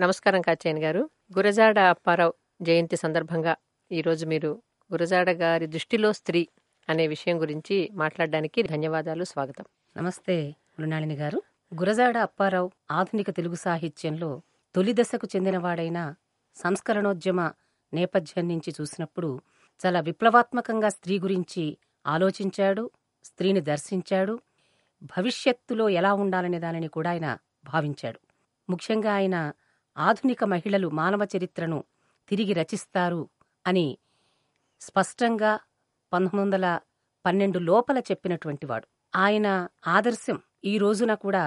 నమస్కారం కాచేయన్ గారు. గురజాడ అప్పారావు జయంతి సందర్భంగా ఈరోజు మీరు గురజాడ గారి దృష్టిలో స్త్రీ అనే విషయం గురించి మాట్లాడడానికి ధన్యవాదాలు స్వాగతం. నమస్తే మృణాళిని గారు. గురజాడ అప్పారావు ఆధునిక తెలుగు సాహిత్యంలో తొలి దశకు చెందినవాడైన సంస్కరణోద్యమ నేపథ్యం నుంచి చూసినప్పుడు చాలా విప్లవాత్మకంగా స్త్రీ గురించి ఆలోచించాడు స్త్రీని దర్శించాడు భవిష్యత్తులో ఎలా ఉండాలనే దానిని కూడా ఆయన భావించాడు. ముఖ్యంగా ఆయన ఆధునిక మహిళలు మానవ చరిత్రను తిరిగి రచిస్తారు అని స్పష్టంగా పంతొమ్మిది వందల పన్నెండు లోపల చెప్పినటువంటి వాడు. ఆయన ఆదర్శం ఈ రోజున కూడా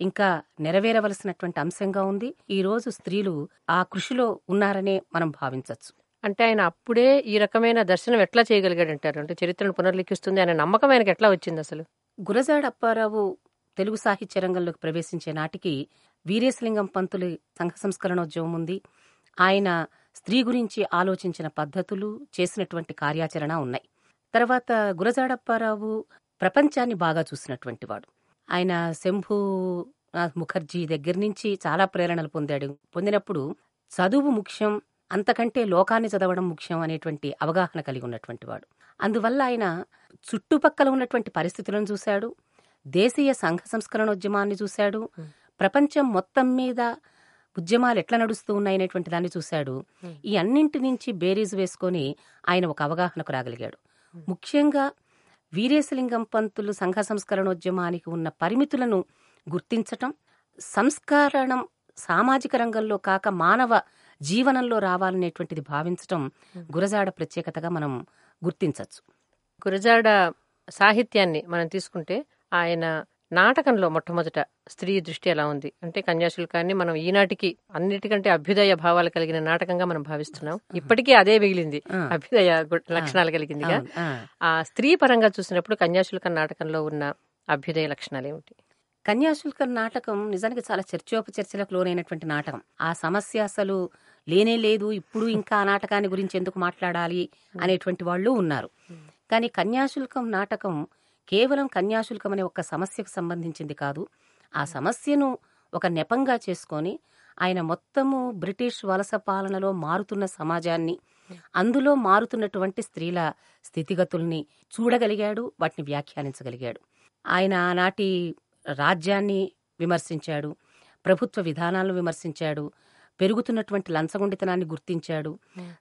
ఇంకా నెరవేరవలసినటువంటి అంశంగా ఉంది. ఈ రోజు స్త్రీలు ఆ కృషిలో ఉన్నారనే మనం భావించవచ్చు అంటే ఆయన అప్పుడే ఈ రకమైన దర్శనం ఎట్లా చేయగలిగాడంటారు? అంటే చరిత్రను పునర్లిఖిస్తుంది అనే నమ్మకం ఆయనకి ఎట్లా వచ్చింది అసలు? గురజాడ అప్పారావు తెలుగు సాహిత్య రంగంలోకి ప్రవేశించే నాటికి వీరేశలింగం పంతులు సంఘ సంస్కరణోద్యమం ఉంది. ఆయన స్త్రీ గురించి ఆలోచించిన పద్ధతులు చేసినటువంటి కార్యాచరణ ఉన్నాయి. తర్వాత గురజాడప్పారావు ప్రపంచాన్ని బాగా చూసినటువంటి వాడు. ఆయన శంభు ముఖర్జీ దగ్గర నుంచి చాలా ప్రేరణలు పొందాడు. పొందినప్పుడు చదువు ముఖ్యం అంతకంటే లోకాన్ని చదవడం ముఖ్యం అనేటువంటి అవగాహన కలిగి ఉన్నటువంటి వాడు. అందువల్ల ఆయన చుట్టుపక్కల ఉన్నటువంటి పరిస్థితులను చూశాడు. దేశీయ సంఘ సంస్కరణోద్యమాన్ని చూశాడు. ప్రపంచం మొత్తం మీద ఉద్యమాలు ఎట్లా నడుస్తూ ఉన్నాయనేటువంటి దాన్ని చూశాడు. ఈ అన్నింటి నుంచి బేరీజు వేసుకొని ఆయన ఒక అవగాహనకు రాగలిగాడు. ముఖ్యంగా వీరేశలింగం పంతులు సంఘ సంస్కరణోద్యమానికి ఉన్న పరిమితులను గుర్తించటం సంస్కరణం సామాజిక రంగంలో కాక మానవ జీవనంలో రావాలనేటువంటిది భావించటం గురజాడ ప్రత్యేకతగా మనం గుర్తించవచ్చు గురజాడ సాహిత్యాన్ని మనం తీసుకుంటే ఆయన నాటకంలో మొట్టమొదట స్త్రీ దృష్టి ఎలా ఉంది. అంటే కన్యాశుల్కాన్ని మనం ఈనాటికి అన్నిటికంటే అభ్యుదయ భావాలు కలిగిన నాటకంగా మనం భావిస్తున్నాం. ఇప్పటికీ అదే మిగిలింది. అభ్యుదయ లక్షణాలు కలిగిందిగా. ఆ. స్త్రీ పరంగా చూసినప్పుడు కన్యాశుల్కం నాటకంలో ఉన్న అభ్యుదయ లక్షణాలు ఏమిటి? కన్యాశుల్కం నాటకం నిజానికి చాలా చర్చోపచర్చలకు లోనైనటువంటి నాటకం. ఆ సమస్య అసలు లేనే లేదు. ఇప్పుడు ఇంకా ఆ నాటకాన్ని గురించి ఎందుకు మాట్లాడాలి అనేటువంటి వాళ్ళు ఉన్నారు. కానీ కన్యాశుల్కం నాటకం కేవలం కన్యాశుల్కం అనే ఒక సమస్యకు సంబంధించింది కాదు. ఆ సమస్యను ఒక నెపంగా చేసుకొని ఆయన మొత్తము బ్రిటిష్ వలస పాలనలో మారుతున్న సమాజాన్ని అందులో మారుతున్నటువంటి స్త్రీల స్థితిగతుల్ని చూడగలిగాడు వాటిని వ్యాఖ్యానించగలిగాడు. ఆయన ఆనాటి రాజ్యాన్ని విమర్శించాడు ప్రభుత్వ విధానాలను విమర్శించాడు పెరుగుతున్నటువంటి లంచగొండితనాన్ని గుర్తించాడు.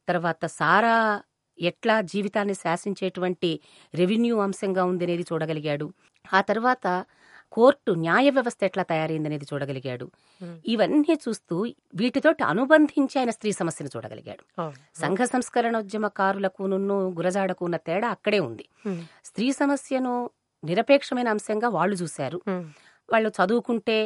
తర్వాత సారా ఎట్లా జీవితాన్ని శాసించేటువంటి రెవెన్యూ అంశంగా ఉంది అనేది చూడగలిగాడు. ఆ తర్వాత కోర్టు న్యాయ వ్యవస్థ ఎట్లా తయారైంది అనేది చూడగలిగాడు ఇవన్నీ చూస్తూ వీటితోటి అనుబంధించి ఆయన స్త్రీ సమస్యను చూడగలిగాడు. సంఘ సంస్కరణోద్యమకారులకు నున్ను గురజాడకు ఉన్న తేడా అక్కడే ఉంది. స్త్రీ సమస్యను నిరపేక్షమైన అంశంగా వాళ్ళు చూశారు. వాళ్ళు చదువుకుంటే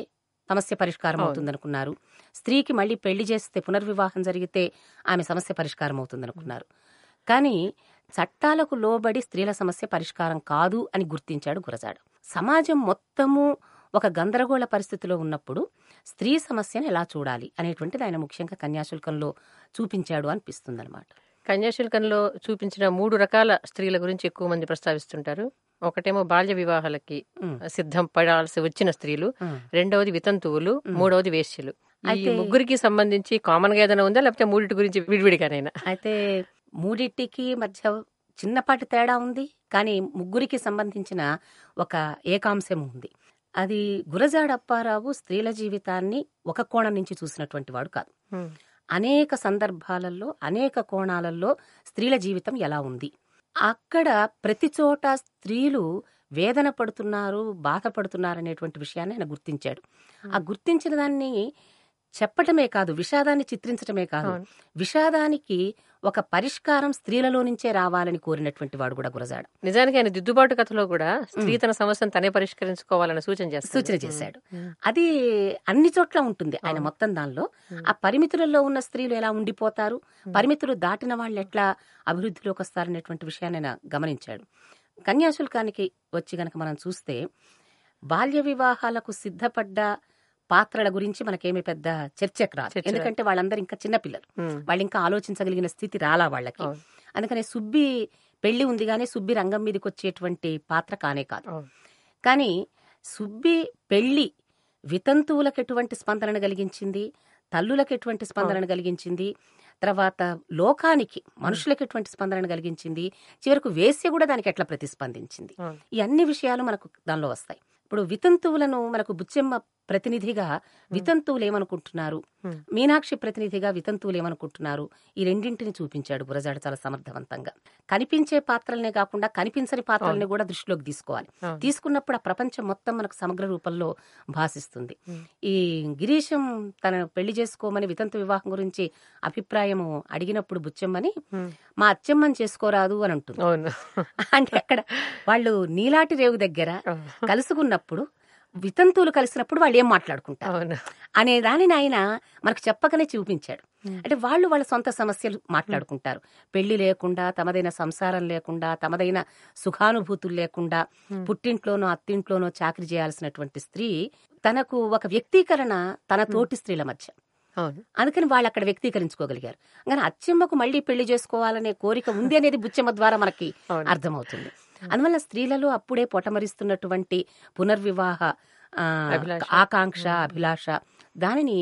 సమస్య పరిష్కారం. అవుతుందనుకున్నారు. స్త్రీకి మళ్ళీ పెళ్ళి చేస్తే పునర్వివాహం జరిగితే ఆమె సమస్య పరిష్కారం అవుతుందనుకున్నారు. కానీ చట్టాలకు లోబడి స్త్రీల సమస్య పరిష్కారం కాదు అని గుర్తించాడు గురజాడ. సమాజం మొత్తము ఒక గందరగోళ పరిస్థితిలో ఉన్నప్పుడు స్త్రీ సమస్యను ఎలా చూడాలి అనేటువంటిది ఆయన ముఖ్యంగా కన్యాశుల్కంలో చూపించాడు అనిపిస్తుందన్నమాట. కన్యాశుల్కంలో చూపించిన మూడు రకాల స్త్రీల గురించి ఎక్కువ మంది ప్రస్తావిస్తుంటారు. ఒకటేమో బాల్య వివాహాలకి. సిద్ధం పడాల్సి వచ్చిన స్త్రీలు. రెండవది వితంతువులు. మూడవది వేశ్యలు ఈ అయితే- ముగ్గురికి సంబంధించి కామన్గా ఏదైనా ఉందా? లేకపోతే మూడింటి గురించి విడివిడిగానైనా? అయితే మూడింటికి మధ్య చిన్నపాటి తేడా ఉంది కానీ ముగ్గురికి సంబంధించిన ఒక ఏకాంశం ఉంది. అది గురజాడ అప్పారావు స్త్రీల జీవితాన్ని ఒక కోణం నుంచి చూసినటువంటి వాడు కాదు. అనేక సందర్భాలలో అనేక కోణాలలో స్త్రీల జీవితం ఎలా ఉంది? అక్కడ ప్రతి చోట స్త్రీలు వేదన పడుతున్నారు బాధపడుతున్నారు అనేటువంటి విషయాన్ని ఆయన గుర్తించాడు. ఆ గుర్తించిన దాన్ని చెప్పటమే కాదు విషాదాన్ని చిత్రించటమే కాదు. విషాదానికి ఒక పరిష్కారం స్త్రీలలో నుంచే రావాలని కోరినటువంటి వాడు కూడా గురజాడ. నిజానికి ఆయన దిద్దుబాటు కథలో కూడా స్త్రీ తన సమస్యను తనే పరిష్కరించుకోవాలన్న సూచన చేస్తాడు. సూచన చేశాడు. అది అన్ని చోట్ల ఉంటుంది ఆయన మొత్తం దానిలో. ఆ పరిమితులలో ఉన్న స్త్రీలు ఎలా ఉండిపోతారు? పరిమితులు దాటిన వాళ్ళు ఎట్లా అభివృద్ధిలోకి వస్తారనేటువంటి విషయాన్ని ఆయన గమనించాడు. కన్యాశుల్కానికి వచ్చి గనక మనం చూస్తే బాల్య వివాహాలకు సిద్ధపడ్డ పాత్రల గురించి మనకేమీ పెద్ద చర్చకు రాదు. ఎందుకంటే వాళ్ళందరూ ఇంకా చిన్నపిల్లలు. వాళ్ళు ఇంకా ఆలోచించగలిగిన స్థితి రాలా వాళ్ళకి. అందుకని సుబ్బి పెళ్ళి ఉంది కానీ సుబ్బి రంగం మీదకి వచ్చేటువంటి పాత్ర కానే కాదు. కానీ సుబ్బి పెళ్ళి వితంతువులకు ఎటువంటి స్పందనను కలిగించింది తల్లులకు ఎటువంటి స్పందనను కలిగించింది తర్వాత లోకానికి మనుషులకు ఎటువంటి స్పందనను కలిగించింది చివరకు వేశ్య కూడా దానికి ఎట్లా ప్రతిస్పందించింది. ఈ అన్ని విషయాలు మనకు దానిలో వస్తాయి ఇప్పుడు వితంతువులను మనకు బుచ్చెమ్మ ప్రతినిధిగా వితంతువులు ఏమనుకుంటున్నారు Hmm. మీనాక్షి ప్రతినిధిగా వితంతువులు ఏమనుకుంటున్నారు ఈ రెండింటిని చూపించాడు గురజాడ చాలా సమర్థవంతంగా కనిపించే పాత్రలనే కాకుండా కనిపించని పాత్రల్ని కూడా దృష్టిలోకి తీసుకోవాలి. తీసుకున్నప్పుడు ఆ ప్రపంచం మొత్తం మనకు సమగ్ర రూపంలో భాసిస్తుంది Hmm. ఈ గిరీశం తన పెళ్ళి చేసుకోమని వితంతు వివాహం గురించి అభిప్రాయము అడిగినప్పుడు బుచ్చమ్మని. మా అచ్చమ్మని చేసుకోరాదు అని అంటుంది అంటే అక్కడ వాళ్ళు నీలాటి రేవు దగ్గర. కలుసుకున్నప్పుడు వితంతువులు కలిసినప్పుడు వాళ్ళు ఏం మాట్లాడుకుంటారు? అనే దానిని ఆయన మనకు చెప్పకనే చూపించాడు. అంటే వాళ్ళు వాళ్ళ సొంత సమస్యలు మాట్లాడుకుంటారు. పెళ్ళి లేకుండా తమదైన సంసారం లేకుండా తమదైన సుఖానుభూతులు లేకుండా. పుట్టింట్లోనో అత్తింట్లోనో చాకరీ చేయాల్సినటువంటి స్త్రీ తనకు ఒక వ్యక్తీకరణ తన తోటి స్త్రీల మధ్య. అందుకని వాళ్ళు అక్కడ వ్యక్తీకరించుకోగలిగారు. కానీ అచ్చమ్మకు మళ్ళీ పెళ్ళి చేసుకోవాలనే కోరిక ఉంది అనేది బుచ్చమ్మ ద్వారా మనకి. అర్థమవుతుంది. అందువల్ల స్త్రీలలో అప్పుడే పొటమరిస్తున్నటువంటి పునర్వివాహ. ఆకాంక్ష అభిలాష దానిని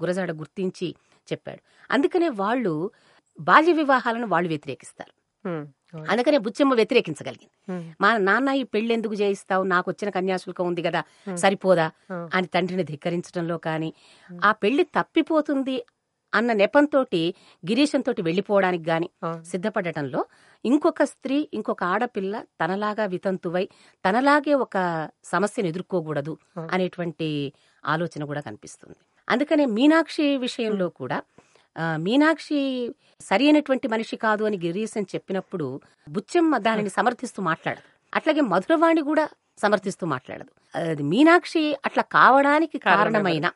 గురజాడ గుర్తించి చెప్పాడు. అందుకనే వాళ్ళు బాల్య వివాహాలను వాళ్ళు వ్యతిరేకిస్తారు. అందుకనే బుచ్చమ్మ వ్యతిరేకించగలిగింది. మా నాన్న ఈ పెళ్ళి ఎందుకు చేయిస్తావు? నాకు వచ్చిన కన్యాశుల్కం ఉంది కదా సరిపోదా? అని తండ్రిని ధిక్కరించడంలో కానీ ఆ పెళ్ళి తప్పిపోతుంది అన్న నెపంతోటి గిరీశంతో వెళ్ళిపోవడానికి గాని. సిద్ధపడటంలో ఇంకొక స్త్రీ ఇంకొక ఆడపిల్ల తనలాగా వితంతువై తనలాగే ఒక సమస్యను ఎదుర్కోకూడదు. అనేటువంటి ఆలోచన కూడా కనిపిస్తుంది. అందుకనే మీనాక్షి విషయంలో కూడా మీనాక్షి సరి అయినటువంటి మనిషి కాదు అని గిరీశం చెప్పినప్పుడు బుచ్చమ్మ దానిని సమర్థిస్తూ మాట్లాడదు. అట్లాగే మధురవాణి కూడా సమర్థిస్తూ మాట్లాడదు అది మీనాక్షి అట్లా కావడానికి కారణమైన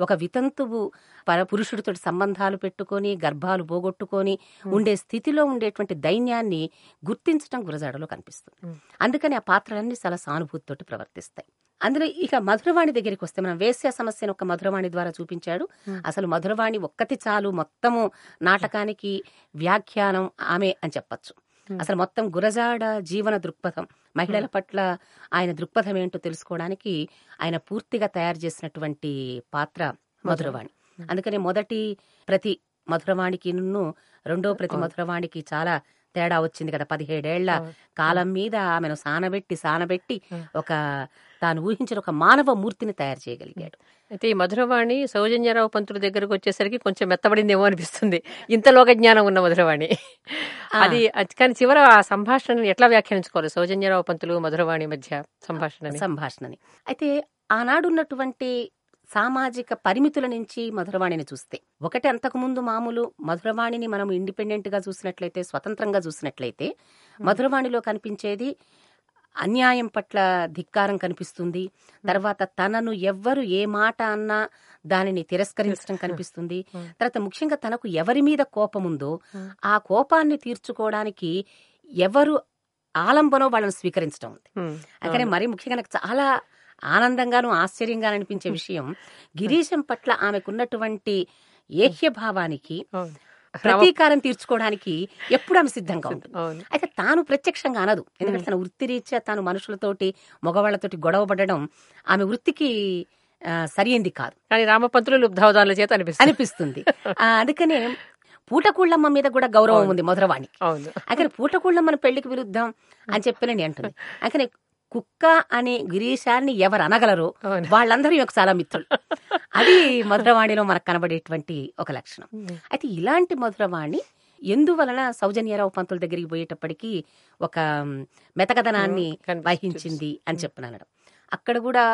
ఒక వితంతువు పర పురుషుడితో సంబంధాలు పెట్టుకొని గర్భాలు పోగొట్టుకొని ఉండే స్థితిలో ఉండేటువంటి దైన్యాన్ని గుర్తించడం గురజాడలో కనిపిస్తుంది. అందుకని ఆ పాత్రలన్నీ చాలా సానుభూతితోటి ప్రవర్తిస్తాయి అందులో ఇక మధురవాణి దగ్గరికి వస్తే మనం వేశ్య సమస్యను ఒక మధురవాణి ద్వారా చూపించాడు. అసలు మధురవాణి ఒక్కటి చాలు మొత్తము నాటకానికి వ్యాఖ్యానం ఆమె అని చెప్పచ్చు. అసలు మొత్తం గురజాడ జీవన దృక్పథం మహిళల పట్ల ఆయన దృక్పథం ఏంటో తెలుసుకోవడానికి ఆయన పూర్తిగా తయారు చేసినటువంటి పాత్ర మధురవాణి. అందుకని మొదటి ప్రతి మధురవాణికి రెండో ప్రతి. మధురవాణికి చాలా తేడా వచ్చింది కదా. పదిహేడేళ్ళ. కాలం మీద ఆమెను సానబెట్టి సానబెట్టి. ఒక తాను ఊహించిన ఒక మానవ మూర్తిని తయారు చేయగలిగాడు. అయితే ఈ మధురవాణి సౌజన్యరావు పంతుల దగ్గరకు వచ్చేసరికి కొంచెం మెత్తబడిందేమో అనిపిస్తుంది. ఇంతలోక జ్ఞానం ఉన్న మధురవాణి. అది కానీ చివర ఆ సంభాషణని ఎట్లా వ్యాఖ్యానించుకోవాలి? సౌజన్యరావు పంతులు మధురవాణి మధ్య సంభాషణని. సంభాషణని. అయితే ఆనాడున్నటువంటి సామాజిక పరిమితుల నుంచి మధురవాణిని చూస్తే ఒకటి అంతకుముందు మామూలు మధురవాణిని మనం ఇండిపెండెంట్గా చూసినట్లయితే స్వతంత్రంగా చూసినట్లయితే మధురవాణిలో కనిపించేది అన్యాయం పట్ల ధిక్కారం కనిపిస్తుంది తర్వాత తనను ఎవ్వరు ఏ మాట అన్నా దానిని తిరస్కరించడం కనిపిస్తుంది. తర్వాత ముఖ్యంగా తనకు ఎవరి మీద కోపం ఉందో. ఆ కోపాన్ని తీర్చుకోవడానికి ఎవరు ఆలంబనో వాళ్ళని స్వీకరించడం ఉంది అందుకనే అవును. మరి ముఖ్యంగా నాకు చాలా ఆనందంగాను ఆశ్చర్యంగా అనిపించే విషయం గిరీశం పట్ల ఆమెకున్నటువంటి ఏక్యభావానికి అవును. ప్రతీకారం తీర్చుకోవడానికి ఎప్పుడు ఆమె సిద్ధంగా ఉంటుంది. అయితే తాను ప్రత్యక్షంగా అనదు. ఎందుకంటే తన వృత్తిరీత్యా తాను మనుషులతోటి మగవాళ్ళతోటి గొడవ పడడం ఆమె వృత్తికి ఆ, సరైంది కాదు. కానీ రామపంతులు లుబ్ధావధానుల చేత అనిపిస్తుంది. అందుకనే పూటకూళ్ళమ్మ మీద కూడా గౌరవం. ఉంది మధురవాణికి. అవును. అక్కడ పూటకూళ్ళమ్మని పెళ్ళికి విరుద్ధం అని చెప్పినని అంటుంది. అక్కడ కుక్క అనే గిరీశాన్ని ఎవరు అనగలరో? వాళ్ళందరూ ఈమెకు చాలా మిత్రులు అది మధురవాణిలో మనకు కనబడేటువంటి ఒక లక్షణం. అయితే ఇలాంటి మధురవాణి ఎందువలన సౌజన్యరావు పంతుల దగ్గరికి పోయేటప్పటికి ఒక మెతకదనాన్ని. వహించింది అని చెప్పినాను అక్కడ కూడా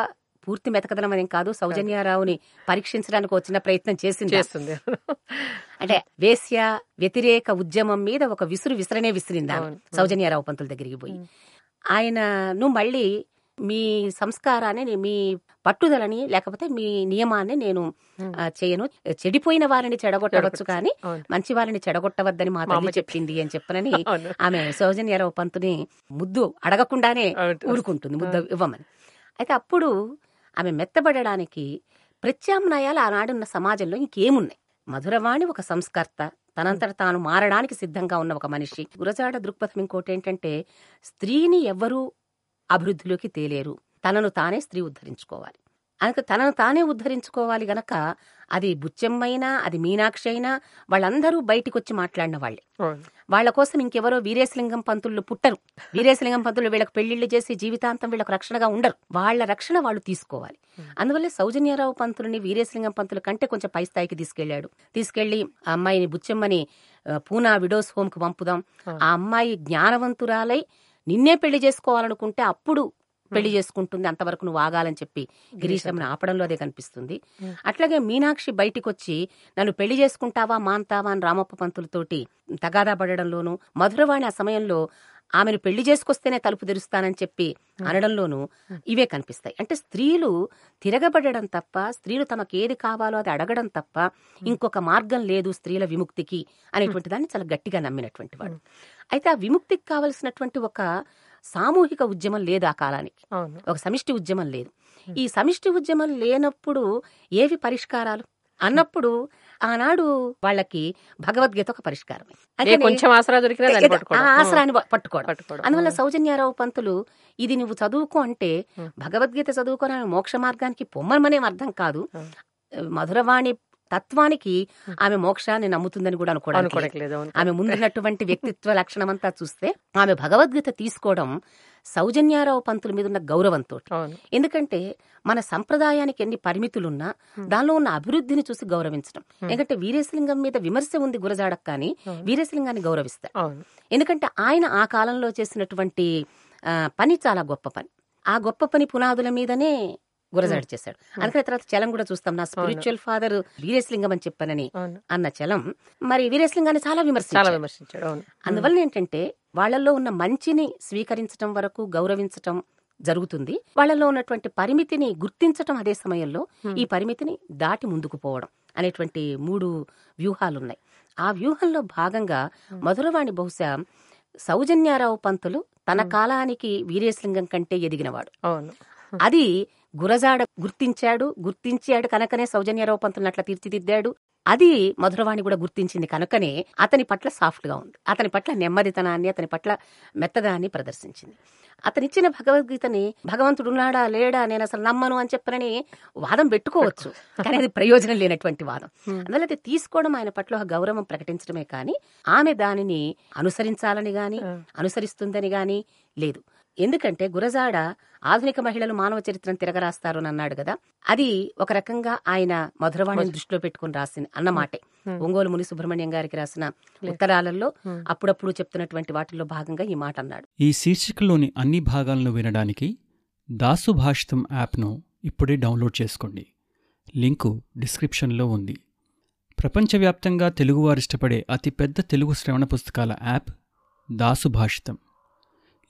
పూర్తి మెతకదనం అనేం కాదు సౌజన్యరావుని పరీక్షించడానికి వచ్చిన ప్రయత్నం చేసింది? చేస్తుంది. అంటే వేశ్య వ్యతిరేక ఉద్యమం మీద ఒక విసురు విసరనే విసిరింది. సౌజన్యరావు పంతుల దగ్గరికి పోయి. ఆయనను మళ్ళీ మీ సంస్కారాన్ని మీ పట్టుదలని లేకపోతే మీ నియమాన్ని నేను చేయను. చెడిపోయిన వారిని చెడగొట్టవచ్చు కానీ మంచి వారిని చెడగొట్టవద్దని మా తల్లి చెప్పింది. అని చెప్పనని ఆమె సౌజన్యరావు పంతుని ముద్దు అడగకుండానే. ఊరుకుంటుంది ముద్దు ఇవ్వమని. అయితే అప్పుడు ఆమె మెత్తబడడానికి ప్రత్యామ్నాయాలు ఆనాడున్న సమాజంలో ఇంకేమున్నాయి? మధురవాణి ఒక సంస్కర్త. తనంతట తాను మారడానికి సిద్ధంగా ఉన్న ఒక మనిషి. గురజాడ దృక్పథం ఇంకోటి ఏంటంటే స్త్రీని ఎవ్వరూ అభివృద్ధిలోకి తేలేరు. తనను తానే స్త్రీ ఉద్ధరించుకోవాలి. అందుకే తనను తానే ఉద్ధరించుకోవాలి గనక అది బుచ్చెమ్మైనా అది మీనాక్షి అయినా వాళ్ళందరూ బయటికి వచ్చి మాట్లాడిన వాళ్ళే. వాళ్ళ కోసం ఇంకెవరో వీరేశలింగం పంతులు పుట్టరు. వీరేశలింగం పంతులు వీళ్ళకి పెళ్ళిళ్ళు చేసి జీవితాంతం వీళ్ళకి రక్షణగా ఉండరు. వాళ్ళ రక్షణ వాళ్ళు తీసుకోవాలి. అందువల్లే సౌజన్యరావు పంతులని వీరేశలింగం పంతుల కంటే కొంచెం పై స్థాయికి తీసుకెళ్ళాడు తీసుకెళ్ళి ఆ అమ్మాయిని బుచ్చెమ్మని పూనా విడోస్ హోమ్కు పంపుదాం ఆ అమ్మాయి జ్ఞానవంతురాలై నిన్నే పెళ్ళి చేసుకోవాలనుకుంటే అప్పుడు పెళ్ళి చేసుకుంటుంది అంతవరకు నువ్వు ఆగాలని చెప్పి గిరీశమ్మని ఆపడంలో అదే కనిపిస్తుంది. అట్లాగే మీనాక్షి బయటికి వచ్చి నన్ను పెళ్ళి చేసుకుంటావా మాంతావా అని రామప్ప పంతులతోటి తగాదా పడడంలోను మధురవాణి ఆ సమయంలో ఆమెను పెళ్ళి చేసుకొస్తేనే తలుపు తెరుస్తానని చెప్పి అనడంలోనూ ఇవే కనిపిస్తాయి. అంటే స్త్రీలు తిరగబడడం తప్ప స్త్రీలు తమకు ఏది కావాలో అది అడగడం తప్ప ఇంకొక మార్గం లేదు స్త్రీల విముక్తికి అనేటువంటి దాన్ని చాలా గట్టిగా నమ్మినటువంటి వాడు. అయితే ఆ విముక్తికి కావలసినటువంటి ఒక సామూహిక ఉద్యమం లేదు ఆ కాలానికి. ఒక సమిష్టి ఉద్యమం లేదు. ఈ సమిష్టి ఉద్యమం లేనప్పుడు ఏవి పరిష్కారాలు? అన్నప్పుడు ఆనాడు వాళ్ళకి భగవద్గీత ఒక పరిష్కారం. కొంచెం ఆసరా దొరికినా ఆసరాన్ని పట్టుకోవడం. అందువల్ల సౌజన్యారావు పంతులు ఇది నువ్వు చదువుకో అంటే భగవద్గీత చదువుకోని మోక్ష మార్గానికి పొమ్మనమనేం అర్థం కాదు. మధురవాణి తత్వానికి ఆమె మోక్షాన్ని నమ్ముతుందని కూడా అవును. ఆమె ముందున్నటువంటి వ్యక్తిత్వ లక్షణమంతా చూస్తే ఆమె భగవద్గీత తీసుకోవడం సౌజన్యారావు పంతుల మీద ఉన్న గౌరవంతో ఎందుకంటే మన సంప్రదాయానికి ఎన్ని పరిమితులున్నా దానిలో ఉన్న అభివృద్ధిని చూసి గౌరవించడం. ఎందుకంటే వీరేశలింగం మీద విమర్శ ఉంది గురజాడకు కానీ వీరేశలింగాన్ని గౌరవిస్తారు ఎందుకంటే ఆయన ఆ కాలంలో చేసినటువంటి పని చాలా గొప్ప పని. ఆ గొప్ప పని పునాదుల మీదనే గురజాడ చేశాడు. అందుకని తర్వాత చలం కూడా చూస్తాం. నా స్పిరిచువల్ ఫాదర్ వీరేశలింగం అని చెప్పానని అన్న చలం. మరి వీరేశలింగాన్ని చాలా విమర్శించాడు. అందువల్ల ఏంటంటే వాళ్ళల్లో ఉన్న మంచిని స్వీకరించడం వరకు గౌరవించటం జరుగుతుంది. వాళ్ళలో ఉన్నటువంటి పరిమితిని గుర్తించటం అదే సమయంలో ఈ పరిమితిని దాటి ముందుకు పోవడం అనేటువంటి మూడు వ్యూహాలున్నాయి. ఆ వ్యూహంలో భాగంగా మధురవాణి బహుశా సౌజన్యారావు పంతులు తన కాలానికి వీరేశలింగం కంటే ఎదిగినవాడు. అవును. అది గురజాడ గుర్తించాడు గుర్తించాడు కనుకనే సౌజన్యరావు పంతులను అట్లా తీర్చిదిద్దాడు. అది మధురవాణి కూడా గుర్తించింది కనుకనే అతని పట్ల సాఫ్ట్గా ఉంది. అతని పట్ల నెమ్మదితనాన్ని అతని పట్ల మెత్తదాన్ని ప్రదర్శించింది. అతనిచ్చిన భగవద్గీతని భగవంతుడు ఉన్నాడా లేడా నేను అసలు నమ్మను అని చెప్పనని వాదం పెట్టుకోవచ్చు. కానీ అది ప్రయోజనం లేనటువంటి వాదం. అందువల్ల అది తీసుకోవడం ఆయన పట్ల ఒక గౌరవం ప్రకటించడమే కానీ ఆమె దానిని అనుసరించాలని గాని అనుసరిస్తుందని గాని లేదు. ఎందుకంటే గురజాడ ఆధునిక మహిళలు మానవ చరిత్రను తిరగరాస్తారు అని అన్నాడు కదా. అది ఒక రకంగా ఆయన మధురవాణిని దృష్టిలో పెట్టుకుని రాసింది అన్నమాటే ఒంగోలు ముని సుబ్రహ్మణ్యం గారికి రాసిన ఉత్తరాలలో అప్పుడప్పుడు చెప్తున్నటువంటి వాటిల్లో భాగంగా ఈ మాట అన్నాడు. ఈ శీర్షికలోని అన్ని భాగాలను వినడానికి దాసు భాషితం యాప్ను ఇప్పుడే డౌన్లోడ్ చేసుకోండి. లింకు డిస్క్రిప్షన్లో ఉంది. ప్రపంచవ్యాప్తంగా తెలుగువారిష్టపడే అతిపెద్ద తెలుగు శ్రవణ పుస్తకాల యాప్ దాసు భాషితం.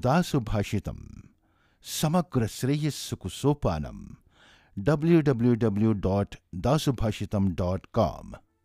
దాసుభాషితం సమగ్ర శ్రేయస్సుకు సోపానం W W W dot Dasubhashitam dot com